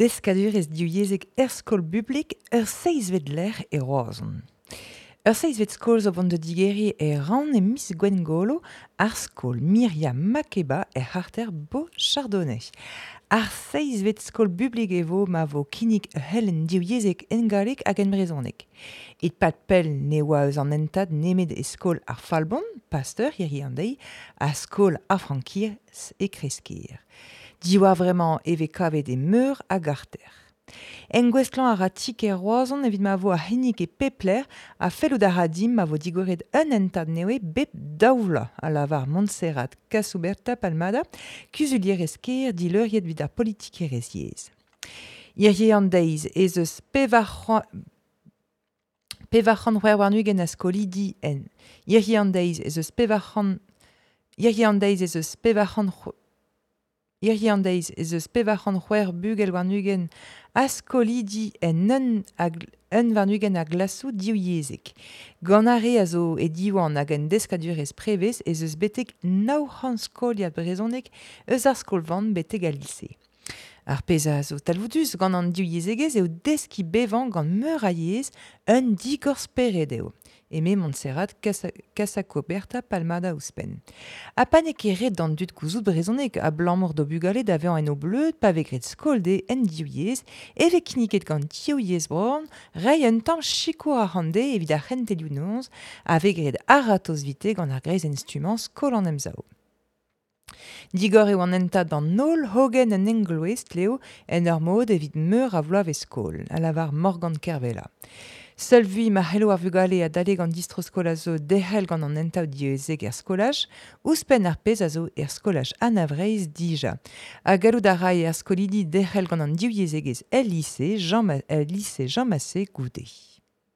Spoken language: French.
Deskadurez diwyezek er skol publik ur seizvet ler e roazon. Ur seizvet skol zo de digeri e ran e mis Gwen Golo ar skol Myriam Makeba e harter bo chardonnay. Ar seizvet skol publik evo ma vo kinik helen diwyezek engalik hag enbrezonek. Et pat pel ne oa eus an entad nemet e skol ar falbon, pasteur hiri an dei, a skol ar frankir e kreskir. Diwa vraiment eve kavet e meur a garter. En a ratik e roazon evit ma vo a hinnik e pepler a felou da radim ma vo digoret un entad newe bep daoula a lavar Montserrat Casouberta Palmada kuzulier esker di leuriet vid ar politik e reziez. Irie an deiz ez eus pevachan pevachan war nugen a skolidi en. Irie an deiz ez eus pevachan Irie an deiz ez Iriandeiz ez eus pevachan c'hwer bug el warnugen askolidi en un, ag, un warnugen a glasou diou yezek. Gant a re a zo e diwan hag en deskadurez prevez ez eus betek nao c'han skoliad brezonek eus ar skolvan betek a lise. Ar peza a zo talvoudus gant an diou yezegez eo deski bevan gant meur a yez un digor speret eo. Montserrat kasa koberta palmada ouspen. A panek ere d'an dut kouzout brezonek a blamor do bugale da vean eno bleud pa vegret skolde en diouiez eve kiniket gant diouiez born rei un tamm chiko a hande evit vegret aratos vite gant ar emzao. Digor eo an enta d'an nol hogen en engloest leo en ur mod evit meur a vloav eskol, a lavar Morgan Kervela. Seul vi ma helo ar vugale a dale gant distro skola zo dehel gant an entav diezeg er skolaj, ar a er dija. A galou da rai er skolidi dehel gant an el lise Jean, el Jean Massé goudé.